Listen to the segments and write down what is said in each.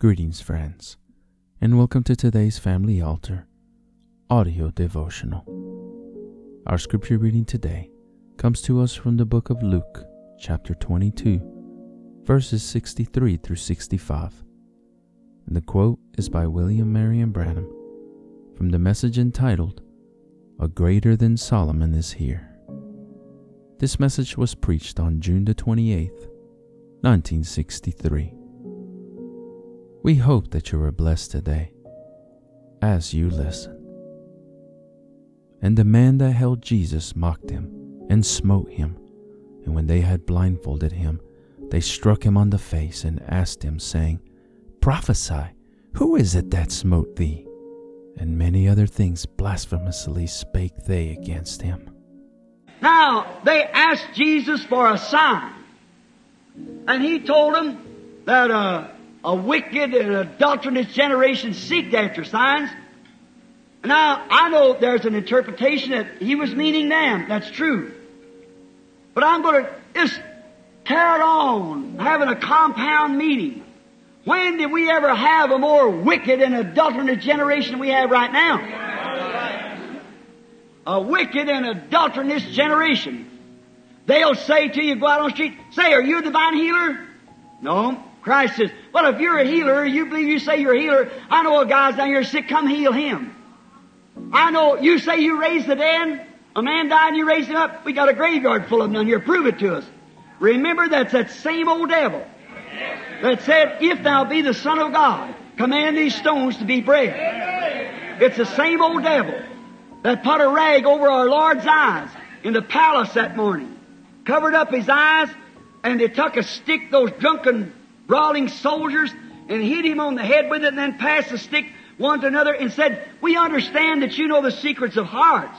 Greetings, friends, and welcome to today's Family Altar audio devotional. Our scripture reading today comes to us from the book of Luke, chapter 22, verses 63 through 65. And the quote is by William Marrion Branham from the message entitled, A Greater Than Solomon is Here. This message was preached on June the 28th, 1963. We hope that you were blessed today as you listen. And the man that held Jesus mocked him and smote him. And when they had blindfolded him, they struck him on the face and asked him, saying, Prophesy, who is it that smote thee? And many other things blasphemously spake they against him. Now, they asked Jesus for a sign. And he told them that uh, a wicked and adulterous generation seek after signs. Now, I know there's an interpretation that he was meaning them. That's true. But I'm going to just it on, having a compound meaning. When did we ever have a more wicked and adulterous generation than we have right now? A wicked and adulterous generation. They'll say to you, go out on the street, say, are you a divine healer? No. Christ says, well, if you're a healer, you believe you say you're a healer, I know a guy's down here sick, come heal him. I know you say you raised the dead, a man died and you raised him up, we got a graveyard full of them down here, prove it to us. Remember that's that same old devil that said, if thou be the son of God, command these stones to be bread. It's the same old devil that put a rag over our Lord's eyes in the palace that morning, covered up his eyes, and they took a stick, those drunken brawling soldiers and hit him on the head with it and then passed the stick one to another and said, we understand that you know the secrets of hearts.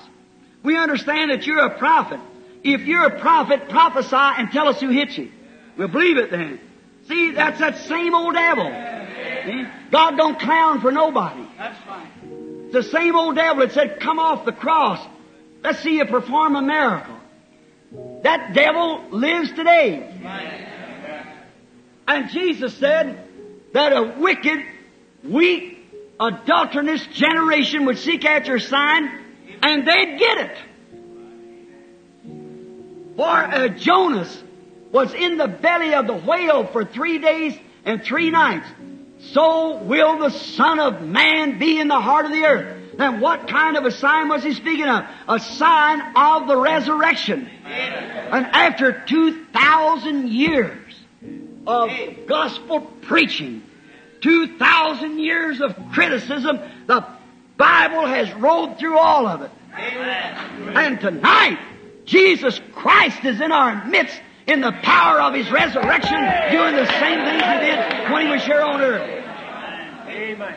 We understand that you're a prophet. If you're a prophet, prophesy and tell us who hit you. We'll believe it then. See, that's that same old devil. See? God don't clown for nobody. That's right. The same old devil that said, come off the cross. Let's see you perform a miracle. That devil lives today. Right. And Jesus said that a wicked, weak, adulterous generation would seek after a sign and they'd get it. For uh, Jonas was in the belly of the whale for three days and three nights. So will the Son of Man be in the heart of the earth. Then what kind of a sign was he speaking of? A sign of the resurrection. And after 2,000 years, of gospel preaching, 2,000 years of criticism, the Bible has rolled through all of it. Amen. And tonight, Jesus Christ is in our midst in the power of His resurrection, doing the same things He did when He was here on earth. Amen.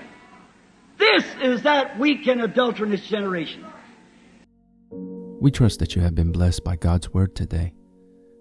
This is that weak and adulterous generation. We trust that you have been blessed by God's Word today.